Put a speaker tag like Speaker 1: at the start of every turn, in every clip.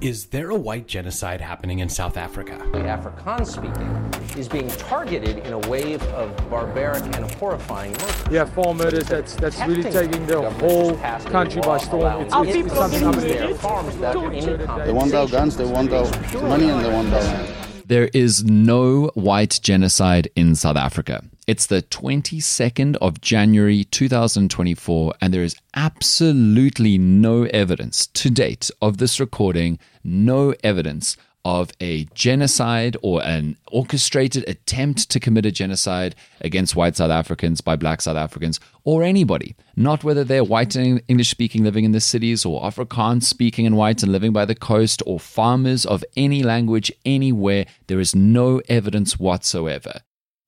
Speaker 1: Is there a white genocide happening in South Africa?
Speaker 2: Afrikaans speaking is being targeted in a wave of barbaric and horrifying murder.
Speaker 3: Yeah, farm murders, that's, that's really taking the whole country by storm. It's, it's, it's something unbelievable.
Speaker 2: Farms that
Speaker 4: They want our guns, they want our money, and they want our land.
Speaker 5: There is no white genocide in South Africa. It's the 22nd of January 2024, and there is absolutely no evidence to date of this recording, no evidence of a genocide or an orchestrated attempt to commit a genocide against white South Africans by black South Africans or anybody, not whether they're white and English speaking living in the cities or Afrikaans speaking and white and living by the coast or farmers of any language anywhere. There is no evidence whatsoever.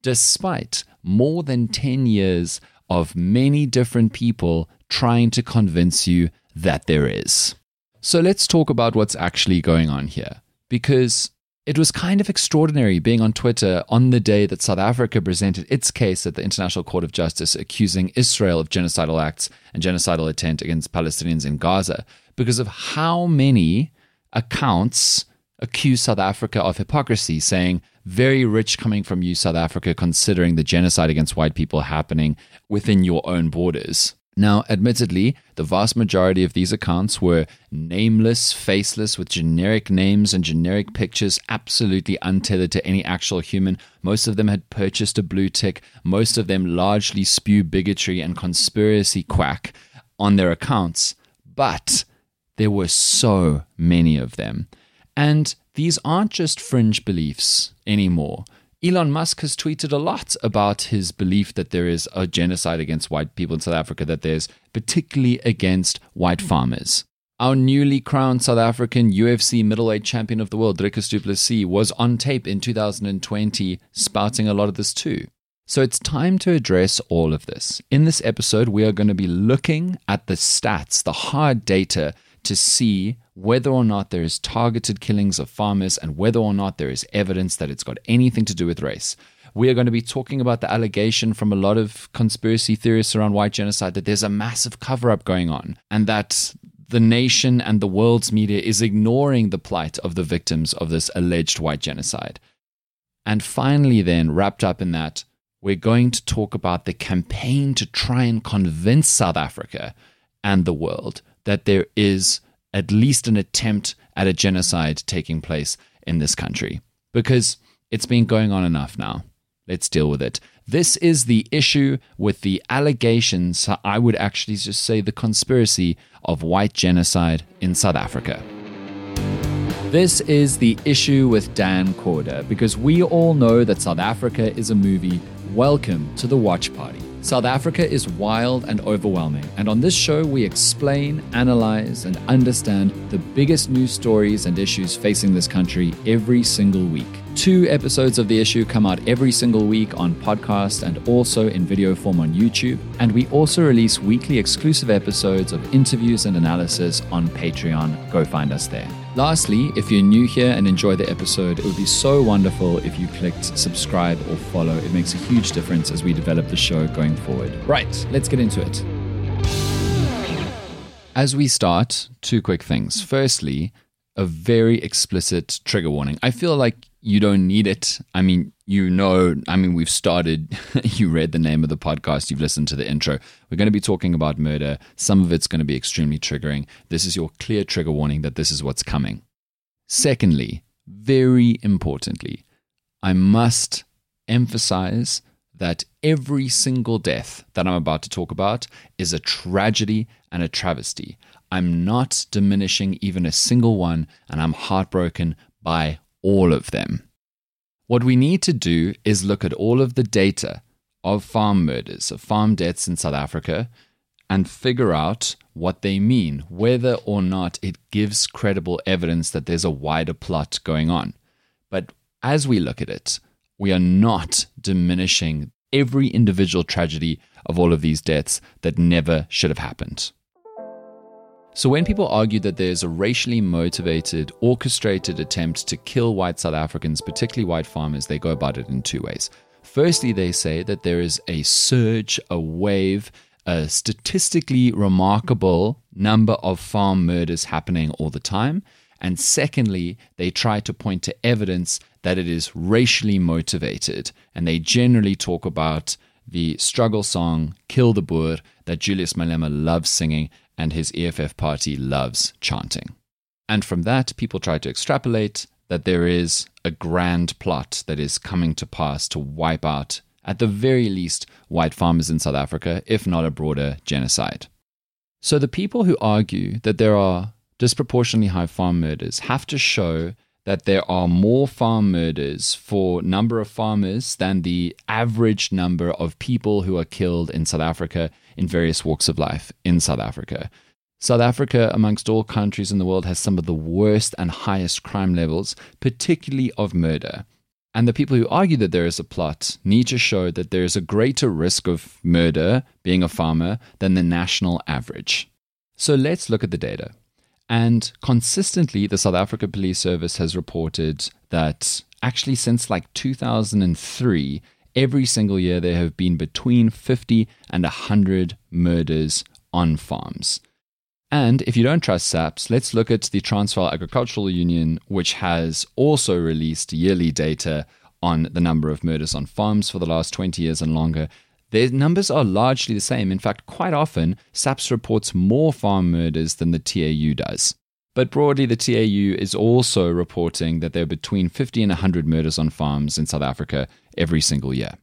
Speaker 5: Despite more than 10 years of many different people trying to convince you that there is. So let's talk about what's actually going on here because it was kind of extraordinary being on Twitter on the day that South Africa presented its case at the International Court of Justice accusing Israel of genocidal acts and genocidal intent against Palestinians in Gaza because of how many accounts accuse South Africa of hypocrisy, saying, very rich coming from you, South Africa, considering the genocide against white people happening within your own borders. Now, admittedly, the vast majority of these accounts were nameless, faceless, with generic names and generic pictures, absolutely untethered to any actual human. Most of them had purchased a blue tick. Most of them largely spew bigotry and conspiracy quack on their accounts. But there were so many of them. And these aren't just fringe beliefs anymore. Elon Musk has tweeted a lot about his belief that there is a genocide against white people in South Africa, that there's particularly against white farmers. Our newly crowned South African UFC middleweight champion of the world, Dricus du Plessis, was on tape in 2020 spouting a lot of this too. So it's time to address all of this. In this episode, we are going to be looking at the stats, the hard data to see whether or not there is targeted killings of farmers and whether or not there is evidence that it's got anything to do with race. We are going to be talking about the allegation from a lot of conspiracy theorists around white genocide that there's a massive cover up going on and that the nation and the world's media is ignoring the plight of the victims of this alleged white genocide. And finally, then, wrapped up in that, we're going to talk about the campaign to try and convince South Africa and the world that there is at least an attempt at a genocide taking place in this country. Because it's been going on enough now. Let's deal with it. This is the issue with the allegations, I would actually just say the conspiracy of white genocide in South Africa. This is the issue with Dan Corder because we all know that South Africa is a movie. Welcome to the watch party. South Africa is wild and overwhelming, and on this show, we explain, analyze, and understand the biggest news stories and issues facing this country every single week. Two episodes of the issue come out every single week on podcast and also in video form on YouTube. And we also release weekly exclusive episodes of interviews and analysis on Patreon. Go find us there. Lastly, if you're new here and enjoy the episode, it would be so wonderful if you clicked subscribe or follow. It makes a huge difference as we develop the show going forward. Right, let's get into it. As we start, two quick things. Firstly, a very explicit trigger warning. I feel like you don't need it. I mean, you know, I mean, we've started, you read the name of the podcast, you've listened to the intro. We're going to be talking about murder. Some of it's going to be extremely triggering. This is your clear trigger warning that this is what's coming. Secondly, very importantly, I must emphasize that every single death that I'm about to talk about is a tragedy and a travesty. I'm not diminishing even a single one, and I'm heartbroken by all of them. What we need to do is look at all of the data of farm murders, of farm deaths in South Africa, and figure out what they mean, whether or not it gives credible evidence that there's a wider plot going on. But as we look at it, we are not diminishing every individual tragedy of all of these deaths that never should have happened. So, when people argue that there's a racially motivated, orchestrated attempt to kill white South Africans, particularly white farmers, they go about it in two ways. Firstly, they say that there is a surge, a wave, a statistically remarkable number of farm murders happening all the time. And secondly, they try to point to evidence that it is racially motivated. And they generally talk about the struggle song Kill the Boer that Julius Malema loves singing and his EFF party loves chanting. And from that, people try to extrapolate that there is a grand plot that is coming to pass to wipe out, at the very least, white farmers in South Africa, if not a broader genocide. So the people who argue that there are disproportionately high farm murders have to show that there are more farm murders for number of farmers than the average number of people who are killed in South Africa in various walks of life in South Africa. South Africa, amongst all countries in the world, has some of the worst and highest crime levels, particularly of murder. And the people who argue that there is a plot need to show that there is a greater risk of murder being a farmer than the national average. So let's look at the data. And consistently, the South Africa Police Service has reported that actually since like 2003, every single year there have been between 50 and 100 murders on farms. And if you don't trust SAPS, let's look at the Transvaal Agricultural Union, which has also released yearly data on the number of murders on farms for the last 20 years and longer. Their numbers are largely the same. In fact, quite often, SAPS reports more farm murders than the TAU does. But broadly, the TAU is also reporting that there are between 50 and 100 murders on farms in South Africa every single year.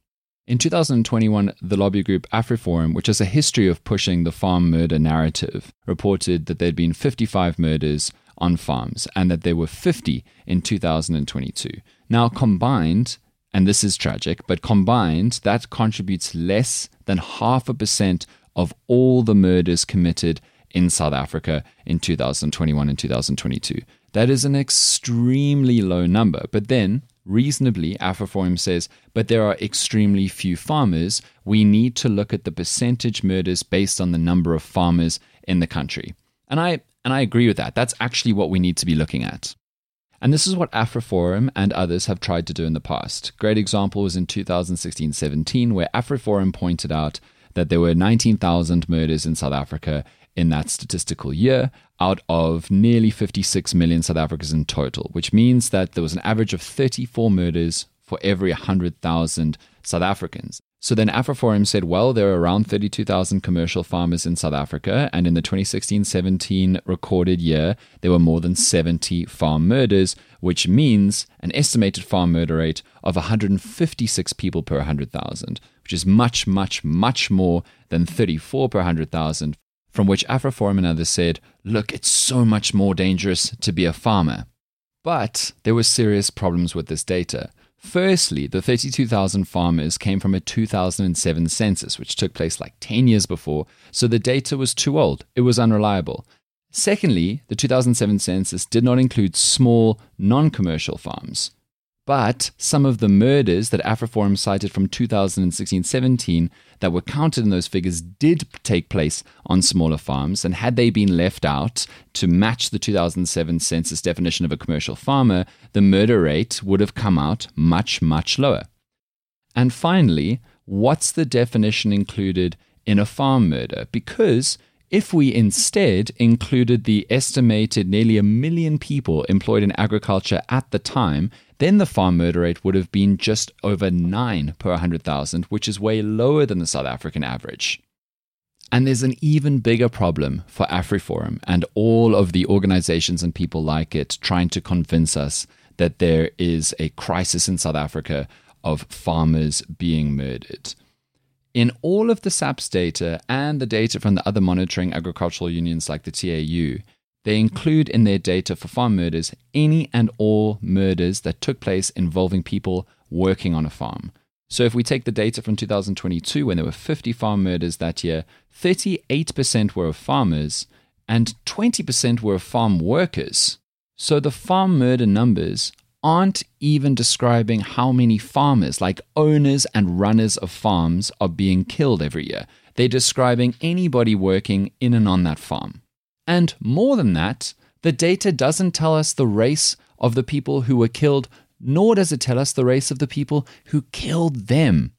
Speaker 5: In 2021, the lobby group AfriForum, which has a history of pushing the farm murder narrative, reported that there'd been 55 murders on farms and that there were 50 in 2022. Now, combined, and this is tragic, but combined, that contributes less than half a percent of all the murders committed in South Africa in 2021 and 2022. That is an extremely low number. But then, reasonably, AfriForum says, but there are extremely few farmers. We need to look at the percentage murders based on the number of farmers in the country. And I and I agree with that. That's actually what we need to be looking at. And this is what AfriForum and others have tried to do in the past. Great example was in 2016-17 where AfriForum pointed out that there were 19,000 murders in South Africa in that statistical year out of nearly 56 million South Africans in total, which means that there was an average of 34 murders for every 100,000 South Africans. So then AfriForum said, well, there are around 32,000 commercial farmers in South Africa, and in the 2016 17 recorded year, there were more than 70 farm murders, which means an estimated farm murder rate of 156 people per 100,000, which is much, much, much more than 34 per 100,000 from which AfriForum and others said, look, it's so much more dangerous to be a farmer. But there were serious problems with this data. Firstly, the 32,000 farmers came from a 2007 census, which took place like 10 years before, so the data was too old. It was unreliable. Secondly, the 2007 census did not include small, non commercial farms. But some of the murders that AfriForum cited from 2016 17 that were counted in those figures did take place on smaller farms. And had they been left out to match the 2007 census definition of a commercial farmer, the murder rate would have come out much, much lower. And finally, what's the definition included in a farm murder? Because if we instead included the estimated nearly a million people employed in agriculture at the time, then the farm murder rate would have been just over 9 per 100,000, which is way lower than the South African average. And there's an even bigger problem for AfriForum and all of the organizations and people like it trying to convince us that there is a crisis in South Africa of farmers being murdered. In all of the SAPS data and the data from the other monitoring agricultural unions like the TAU, they include in their data for farm murders any and all murders that took place involving people working on a farm. So if we take the data from 2022, when there were 50 farm murders that year, 38% were of farmers and 20% were of farm workers. So the farm murder numbers aren't even describing how many farmers, like owners and runners of farms, are being killed every year. They're describing anybody working in and on that farm. And more than that, the data doesn't tell us the race of the people who were killed, nor does it tell us the race of the people who killed them.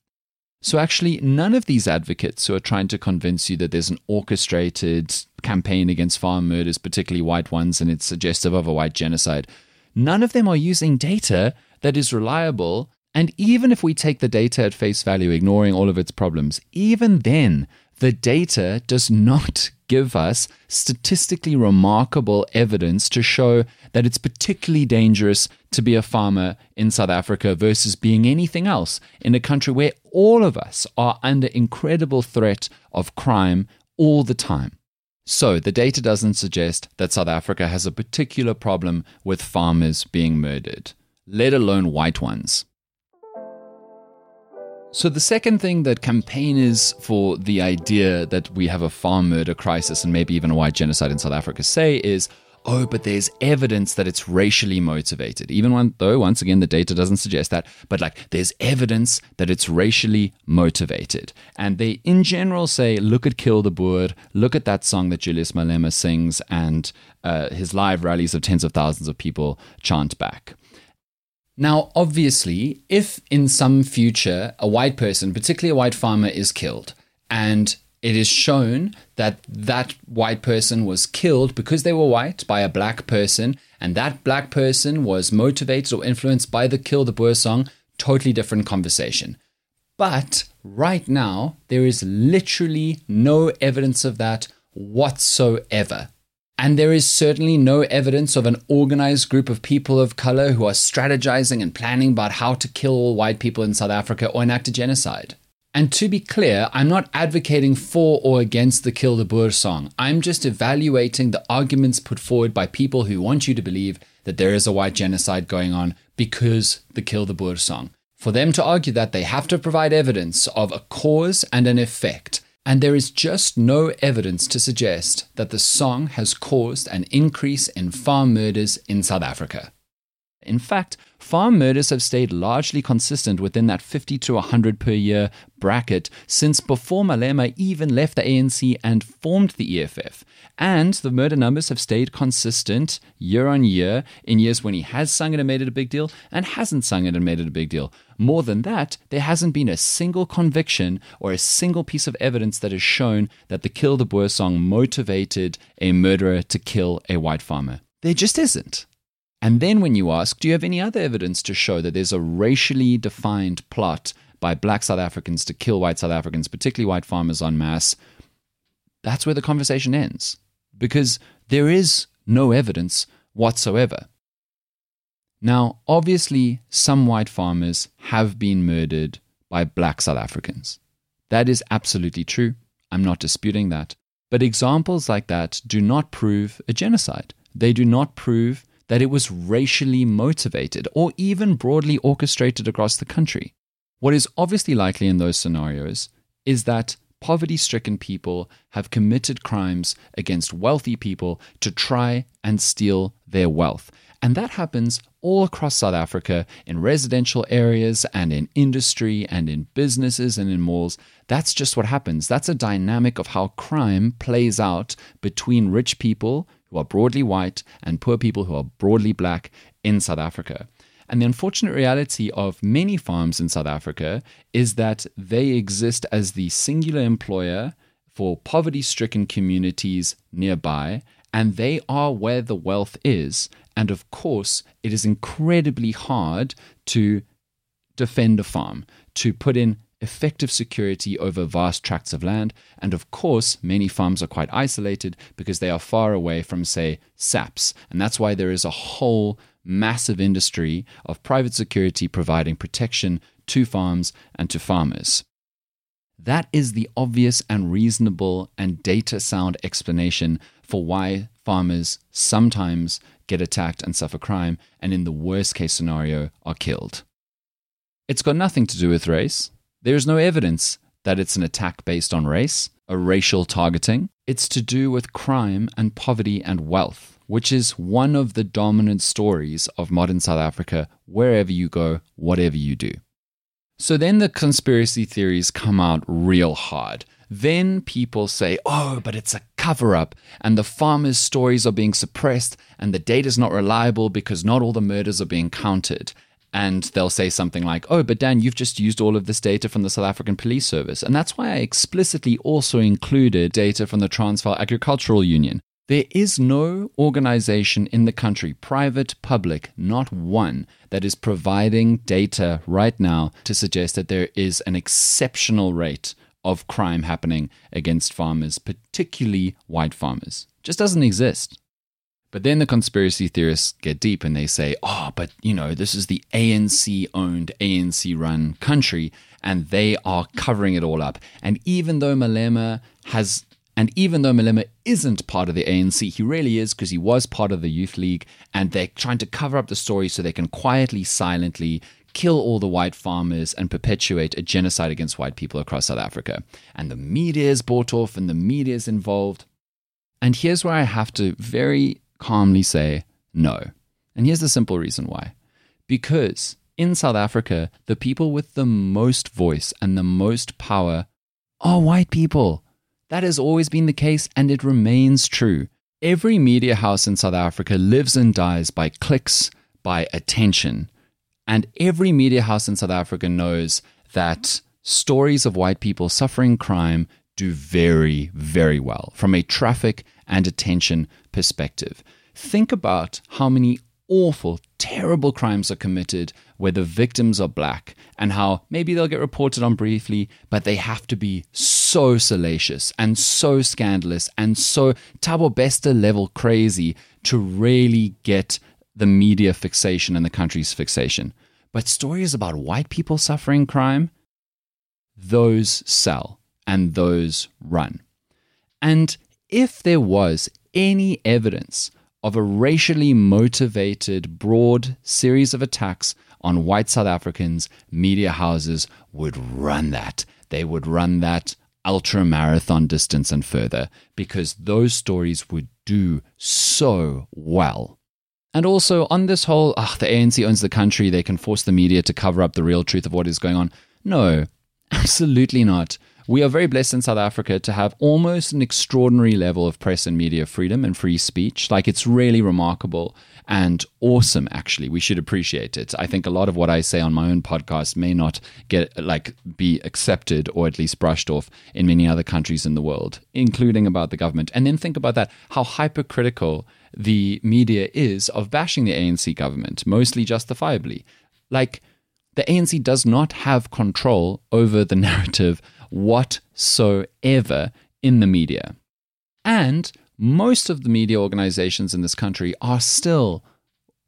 Speaker 5: So, actually, none of these advocates who are trying to convince you that there's an orchestrated campaign against farm murders, particularly white ones, and it's suggestive of a white genocide, none of them are using data that is reliable. And even if we take the data at face value, ignoring all of its problems, even then, the data does not give us statistically remarkable evidence to show that it's particularly dangerous to be a farmer in South Africa versus being anything else in a country where all of us are under incredible threat of crime all the time. So, the data doesn't suggest that South Africa has a particular problem with farmers being murdered, let alone white ones. So, the second thing that campaigners for the idea that we have a farm murder crisis and maybe even a white genocide in South Africa say is, oh, but there's evidence that it's racially motivated. Even when, though, once again, the data doesn't suggest that, but like there's evidence that it's racially motivated. And they, in general, say, look at Kill the Boer, look at that song that Julius Malema sings, and uh, his live rallies of tens of thousands of people chant back. Now, obviously, if in some future a white person, particularly a white farmer, is killed, and it is shown that that white person was killed because they were white by a black person, and that black person was motivated or influenced by the Kill the Boer song, totally different conversation. But right now, there is literally no evidence of that whatsoever. And there is certainly no evidence of an organized group of people of color who are strategizing and planning about how to kill all white people in South Africa or enact a genocide. And to be clear, I'm not advocating for or against the Kill the Boer song. I'm just evaluating the arguments put forward by people who want you to believe that there is a white genocide going on because the Kill the Boer song. For them to argue that, they have to provide evidence of a cause and an effect. And there is just no evidence to suggest that the song has caused an increase in farm murders in South Africa. In fact, farm murders have stayed largely consistent within that 50 to 100 per year bracket since before Malema even left the ANC and formed the EFF. And the murder numbers have stayed consistent year on year in years when he has sung it and made it a big deal and hasn't sung it and made it a big deal. More than that, there hasn't been a single conviction or a single piece of evidence that has shown that the Kill the Boer song motivated a murderer to kill a white farmer. There just isn't. And then when you ask, do you have any other evidence to show that there's a racially defined plot by black South Africans to kill white South Africans, particularly white farmers en masse? That's where the conversation ends because there is no evidence whatsoever. Now, obviously, some white farmers have been murdered by black South Africans. That is absolutely true. I'm not disputing that. But examples like that do not prove a genocide. They do not prove that it was racially motivated or even broadly orchestrated across the country. What is obviously likely in those scenarios is that poverty stricken people have committed crimes against wealthy people to try and steal their wealth. And that happens all across South Africa in residential areas and in industry and in businesses and in malls. That's just what happens. That's a dynamic of how crime plays out between rich people who are broadly white and poor people who are broadly black in South Africa. And the unfortunate reality of many farms in South Africa is that they exist as the singular employer for poverty stricken communities nearby, and they are where the wealth is. And of course, it is incredibly hard to defend a farm, to put in effective security over vast tracts of land. And of course, many farms are quite isolated because they are far away from, say, SAPS. And that's why there is a whole massive industry of private security providing protection to farms and to farmers. That is the obvious and reasonable and data sound explanation for why farmers sometimes get attacked and suffer crime, and in the worst case scenario, are killed. It's got nothing to do with race. There is no evidence that it's an attack based on race, a racial targeting. It's to do with crime and poverty and wealth, which is one of the dominant stories of modern South Africa wherever you go, whatever you do. So then the conspiracy theories come out real hard. Then people say, oh, but it's a cover up, and the farmers' stories are being suppressed, and the data is not reliable because not all the murders are being counted. and they'll say something like, Oh, but Dan, you've just used all of this data from the South African Police Service. And that's why I explicitly also included data from the Transvaal Agricultural Union. There is no organization in the country, private, public, not one, that is providing data right now to suggest that there is an exceptional rate of crime happening against farmers, particularly white farmers. Just doesn't exist. But then the conspiracy theorists get deep and they say, oh, but you know, this is the ANC owned, ANC run country, and they are covering it all up. And even though Malema has and even though Malema isn't part of the ANC, he really is because he was part of the Youth League, and they're trying to cover up the story so they can quietly, silently kill all the white farmers and perpetuate a genocide against white people across South Africa. And the media is bought off and the media is involved. And here's where I have to very calmly say no. And here's the simple reason why. Because in South Africa, the people with the most voice and the most power are white people. That has always been the case and it remains true. Every media house in South Africa lives and dies by clicks, by attention. And every media house in South Africa knows that stories of white people suffering crime do very, very well from a traffic and attention perspective. Think about how many awful, terrible crimes are committed where the victims are black and how maybe they'll get reported on briefly, but they have to be so salacious and so scandalous and so Thabo Bester level crazy to really get the media fixation and the country's fixation. But stories about white people suffering crime, those sell and those run. And if there was any evidence of a racially motivated, broad series of attacks on white South Africans, media houses would run that. They would run that ultra marathon distance and further because those stories would do so well. And also on this whole, oh, the ANC owns the country, they can force the media to cover up the real truth of what is going on. No, absolutely not. We are very blessed in South Africa to have almost an extraordinary level of press and media freedom and free speech. Like, it's really remarkable and awesome, actually. We should appreciate it. I think a lot of what I say on my own podcast may not get, like, be accepted or at least brushed off in many other countries in the world, including about the government. And then think about that how hypercritical the media is of bashing the ANC government, mostly justifiably. Like, the ANC does not have control over the narrative whatsoever in the media. And most of the media organizations in this country are still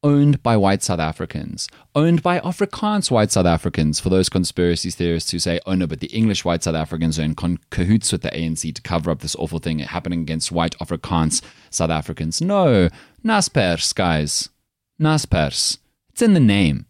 Speaker 5: owned by white South Africans, owned by Afrikaans white South Africans, for those conspiracy theorists who say, oh no, but the English white South Africans are in con- cahoots with the ANC to cover up this awful thing happening against white Afrikaans South Africans. No, Naspers, guys. Naspers. It's in the name.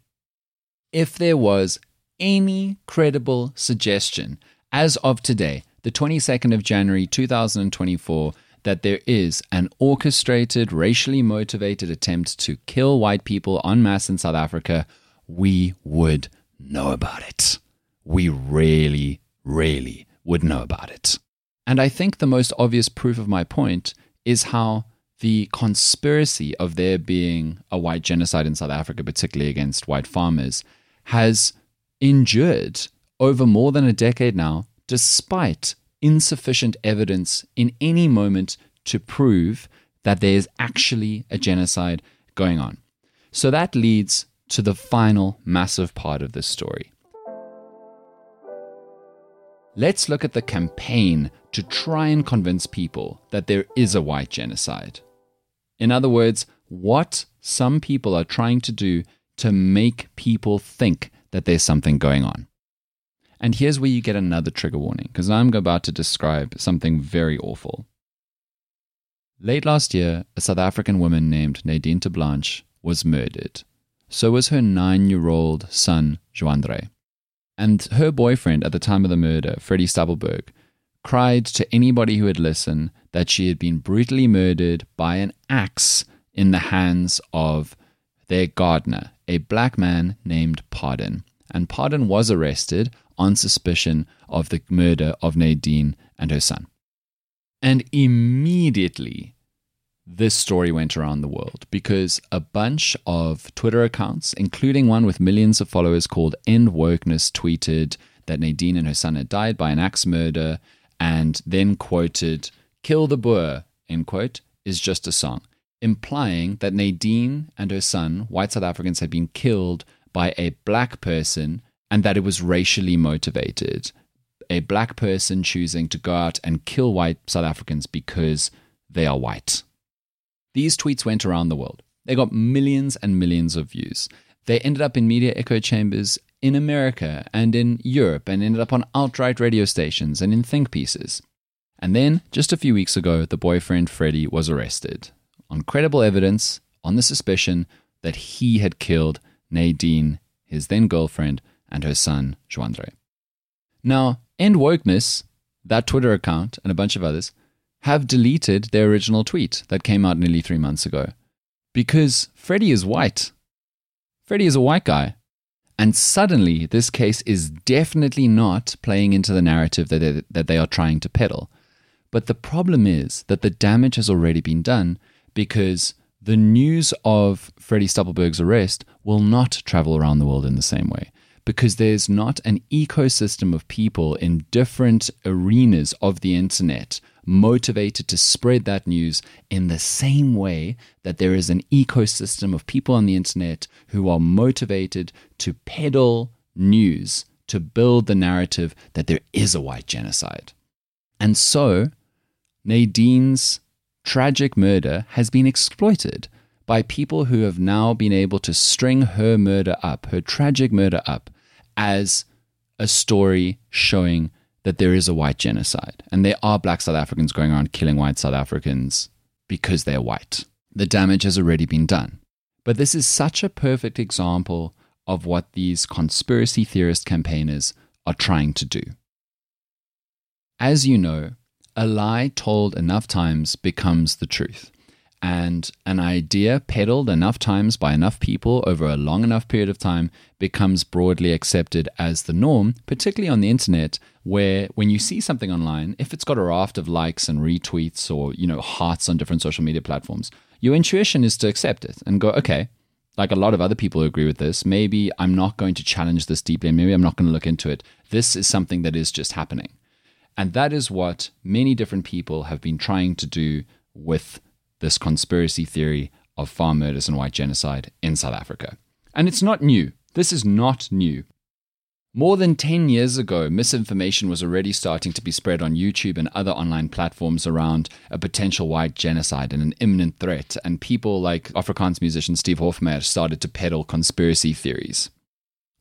Speaker 5: If there was any credible suggestion as of today, the 22nd of January 2024, that there is an orchestrated, racially motivated attempt to kill white people en masse in South Africa, we would know about it. We really, really would know about it. And I think the most obvious proof of my point is how the conspiracy of there being a white genocide in South Africa, particularly against white farmers, has endured over more than a decade now, despite insufficient evidence in any moment to prove that there's actually a genocide going on. So that leads to the final massive part of this story. Let's look at the campaign to try and convince people that there is a white genocide. In other words, what some people are trying to do to make people think that there's something going on. And here's where you get another trigger warning, because I'm about to describe something very awful. Late last year, a South African woman named Nadine Blanche was murdered. So was her nine year old son, Joandre. And her boyfriend at the time of the murder, Freddie Stapelberg, cried to anybody who would listen that she had been brutally murdered by an axe in the hands of their gardener, a black man named Pardon. And Pardon was arrested on suspicion of the murder of Nadine and her son. And immediately, this story went around the world because a bunch of Twitter accounts, including one with millions of followers called End Wokeness, tweeted that Nadine and her son had died by an axe murder and then quoted, Kill the Boer, end quote, is just a song, implying that Nadine and her son, white South Africans, had been killed by a black person and that it was racially motivated. A black person choosing to go out and kill white South Africans because they are white. These tweets went around the world. They got millions and millions of views. They ended up in media echo chambers in America and in Europe and ended up on alt-right radio stations and in think pieces. And then, just a few weeks ago, the boyfriend Freddie was arrested on credible evidence on the suspicion that he had killed Nadine, his then girlfriend, and her son, Joandre. Now, End Wokeness, that Twitter account, and a bunch of others, have deleted their original tweet that came out nearly three months ago. Because Freddie is white. Freddie is a white guy. And suddenly, this case is definitely not playing into the narrative that they, that they are trying to peddle. But the problem is that the damage has already been done because the news of Freddie Stapelberg's arrest will not travel around the world in the same way because there's not an ecosystem of people in different arenas of the internet motivated to spread that news in the same way that there is an ecosystem of people on the internet who are motivated to peddle news to build the narrative that there is a white genocide. And so, Nadine's tragic murder has been exploited by people who have now been able to string her murder up, her tragic murder up, as a story showing that there is a white genocide and there are black South Africans going around killing white South Africans because they're white. The damage has already been done. But this is such a perfect example of what these conspiracy theorist campaigners are trying to do. As you know, a lie told enough times becomes the truth and an idea peddled enough times by enough people over a long enough period of time becomes broadly accepted as the norm, particularly on the internet, where when you see something online, if it's got a raft of likes and retweets or, you know, hearts on different social media platforms, your intuition is to accept it and go, okay, like a lot of other people who agree with this, maybe I'm not going to challenge this deeply and maybe I'm not going to look into it. This is something that is just happening. And that is what many different people have been trying to do with this conspiracy theory of farm murders and white genocide in South Africa. And it's not new. This is not new. More than 10 years ago, misinformation was already starting to be spread on YouTube and other online platforms around a potential white genocide and an imminent threat, and people like Afrikaans musician Steve Hofmeyr started to peddle conspiracy theories.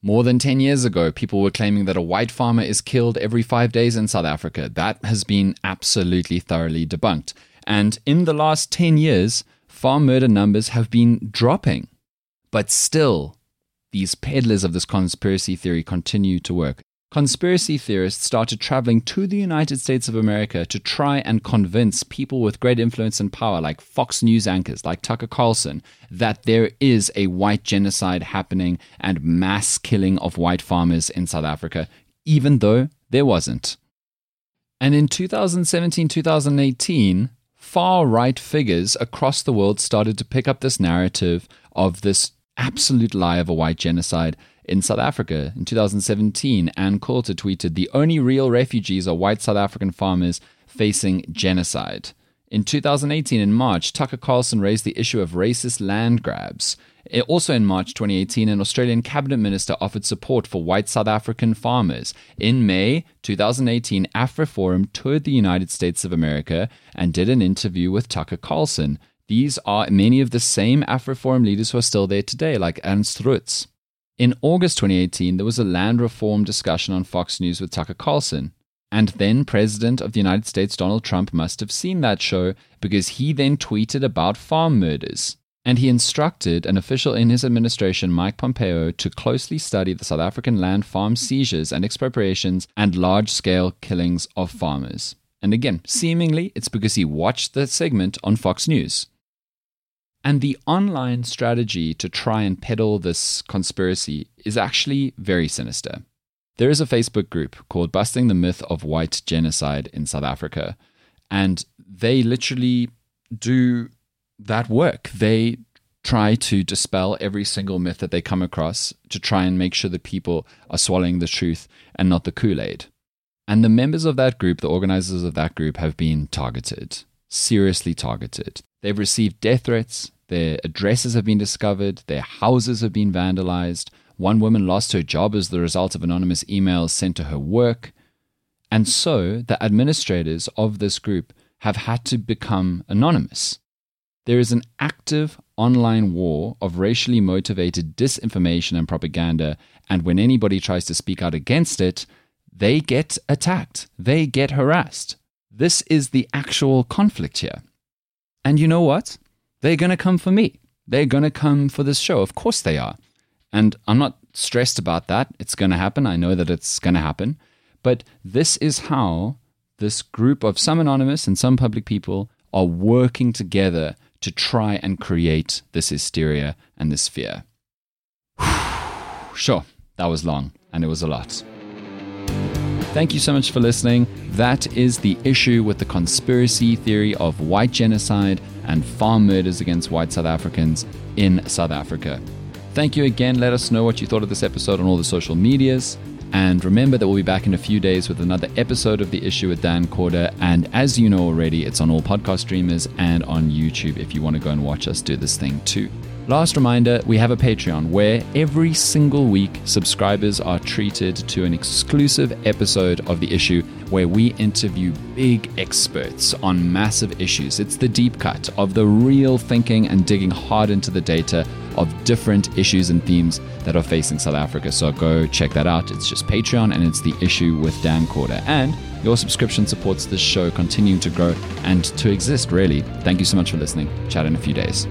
Speaker 5: More than 10 years ago, people were claiming that a white farmer is killed every five days in South Africa. That has been absolutely thoroughly debunked. And in the last 10 years, farm murder numbers have been dropping. But still, these peddlers of this conspiracy theory continue to work. Conspiracy theorists started traveling to the United States of America to try and convince people with great influence and power, like Fox News anchors, like Tucker Carlson, that there is a white genocide happening and mass killing of white farmers in South Africa, even though there wasn't. And in 2017 2018, far right figures across the world started to pick up this narrative of this absolute lie of a white genocide in South Africa. In 2017, Ann Coulter tweeted, The only real refugees are white South African farmers facing genocide. In 2018, in March, Tucker Carlson raised the issue of racist land grabs. Also in March 2018, an Australian cabinet minister offered support for white South African farmers. In May 2018, AfriForum toured the United States of America and did an interview with Tucker Carlson. These are many of the same AfriForum leaders who are still there today, like Ernst Roets. In August 2018, there was a land reform discussion on Fox News with Tucker Carlson. And then President of the United States Donald Trump must have seen that show because he then tweeted about farm murders and he instructed an official in his administration, Mike Pompeo, to closely study the South African land farm seizures and expropriations and large scale killings of farmers. And again, seemingly, it's because he watched the segment on Fox News. And the online strategy to try and peddle this conspiracy is actually very sinister. There is a Facebook group called Busting the Myth of White Genocide in South Africa, and they literally do that work. They try to dispel every single myth that they come across to try and make sure that people are swallowing the truth and not the Kool Aid. And the members of that group, the organizers of that group, have been targeted, seriously targeted. They've received death threats, their addresses have been discovered, their houses have been vandalized. One woman lost her job as the result of anonymous emails sent to her work. And so the administrators of this group have had to become anonymous. There is an active online war of racially motivated disinformation and propaganda, and when anybody tries to speak out against it, they get attacked, they get harassed. This is the actual conflict here. And you know what? They're going to come for me. They're going to come for this show. Of course they are. And I'm not stressed about that. It's going to happen. I know that it's going to happen. But this is how this group of some anonymous and some public people are working together to try and create this hysteria and this fear. sure, that was long and it was a lot. Thank you so much for listening. That is the issue with the conspiracy theory of white genocide and farm murders against white South Africans in South Africa. Thank you again. Let us know what you thought of this episode on all the social medias. And remember that we'll be back in a few days with another episode of The Issue with Dan Corder. And as you know already, it's on all podcast streamers and on YouTube if you want to go and watch us do this thing too. Last reminder we have a Patreon where every single week subscribers are treated to an exclusive episode of The Issue where we interview big experts on massive issues. It's the deep cut of the real thinking and digging hard into the data of different issues and themes that are facing South Africa. So go check that out. It's just Patreon and it's The Issue with Dan Corder. And your subscription supports this show continuing to grow and to exist, really. Thank you so much for listening. Chat in a few days.